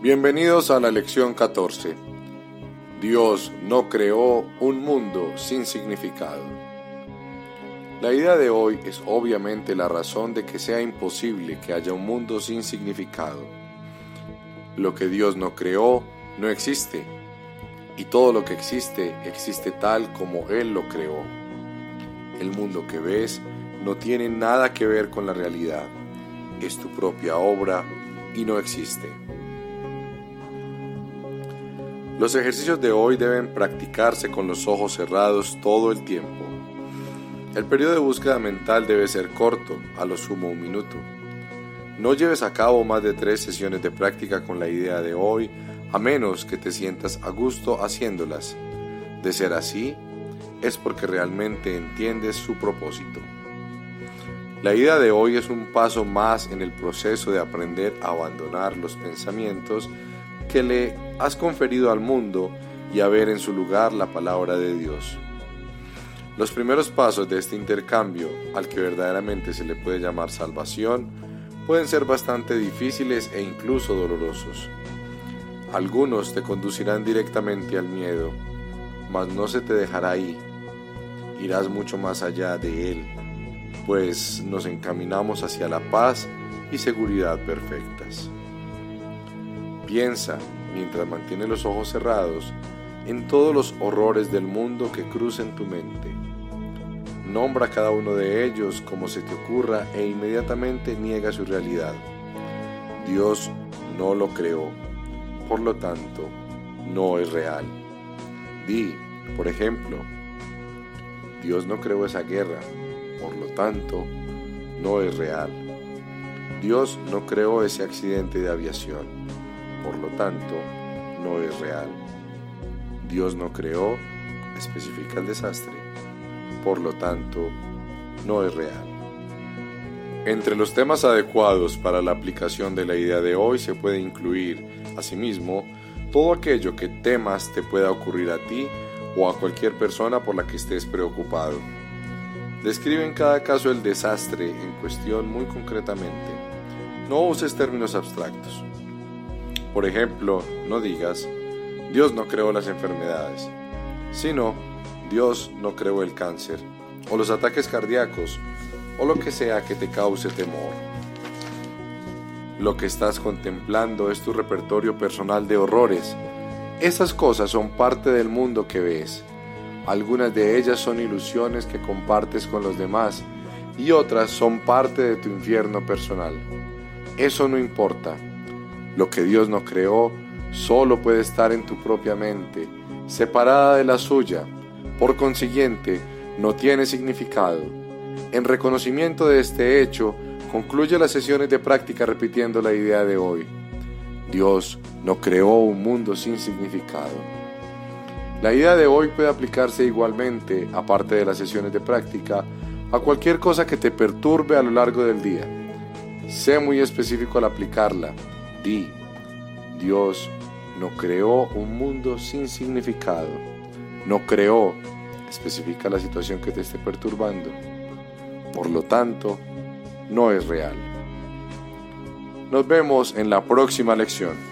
Bienvenidos a la lección 14. Dios no creó un mundo sin significado. La idea de hoy es obviamente la razón de que sea imposible que haya un mundo sin significado. Lo que Dios no creó no existe, y todo lo que existe existe tal como Él lo creó. El mundo que ves no tiene nada que ver con la realidad, es tu propia obra y no existe. Los ejercicios de hoy deben practicarse con los ojos cerrados todo el tiempo. El periodo de búsqueda mental debe ser corto, a lo sumo un minuto. No lleves a cabo más de tres sesiones de práctica con la idea de hoy, a menos que te sientas a gusto haciéndolas. De ser así, es porque realmente entiendes su propósito. La idea de hoy es un paso más en el proceso de aprender a abandonar los pensamientos que le has conferido al mundo y a ver en su lugar la palabra de Dios. Los primeros pasos de este intercambio, al que verdaderamente se le puede llamar salvación, pueden ser bastante difíciles e incluso dolorosos. Algunos te conducirán directamente al miedo, mas no se te dejará ahí. Irás mucho más allá de él, pues nos encaminamos hacia la paz y seguridad perfectas. Piensa, mientras mantienes los ojos cerrados, en todos los horrores del mundo que crucen tu mente. Nombra cada uno de ellos como se te ocurra e inmediatamente niega su realidad. Dios no lo creó, por lo tanto, no es real. Di, por ejemplo, Dios no creó esa guerra, por lo tanto, no es real. Dios no creó ese accidente de aviación por lo tanto, no es real. Dios no creó, especifica el desastre, por lo tanto, no es real. Entre los temas adecuados para la aplicación de la idea de hoy se puede incluir, asimismo, todo aquello que temas te pueda ocurrir a ti o a cualquier persona por la que estés preocupado. Describe en cada caso el desastre en cuestión muy concretamente. No uses términos abstractos. Por ejemplo, no digas, Dios no creó las enfermedades, sino Dios no creó el cáncer, o los ataques cardíacos, o lo que sea que te cause temor. Lo que estás contemplando es tu repertorio personal de horrores. Esas cosas son parte del mundo que ves. Algunas de ellas son ilusiones que compartes con los demás y otras son parte de tu infierno personal. Eso no importa. Lo que Dios no creó solo puede estar en tu propia mente, separada de la suya. Por consiguiente, no tiene significado. En reconocimiento de este hecho, concluye las sesiones de práctica repitiendo la idea de hoy. Dios no creó un mundo sin significado. La idea de hoy puede aplicarse igualmente, aparte de las sesiones de práctica, a cualquier cosa que te perturbe a lo largo del día. Sé muy específico al aplicarla Di, Dios no creó un mundo sin significado. No creó, especifica la situación que te esté perturbando. Por lo tanto, no es real. Nos vemos en la próxima lección.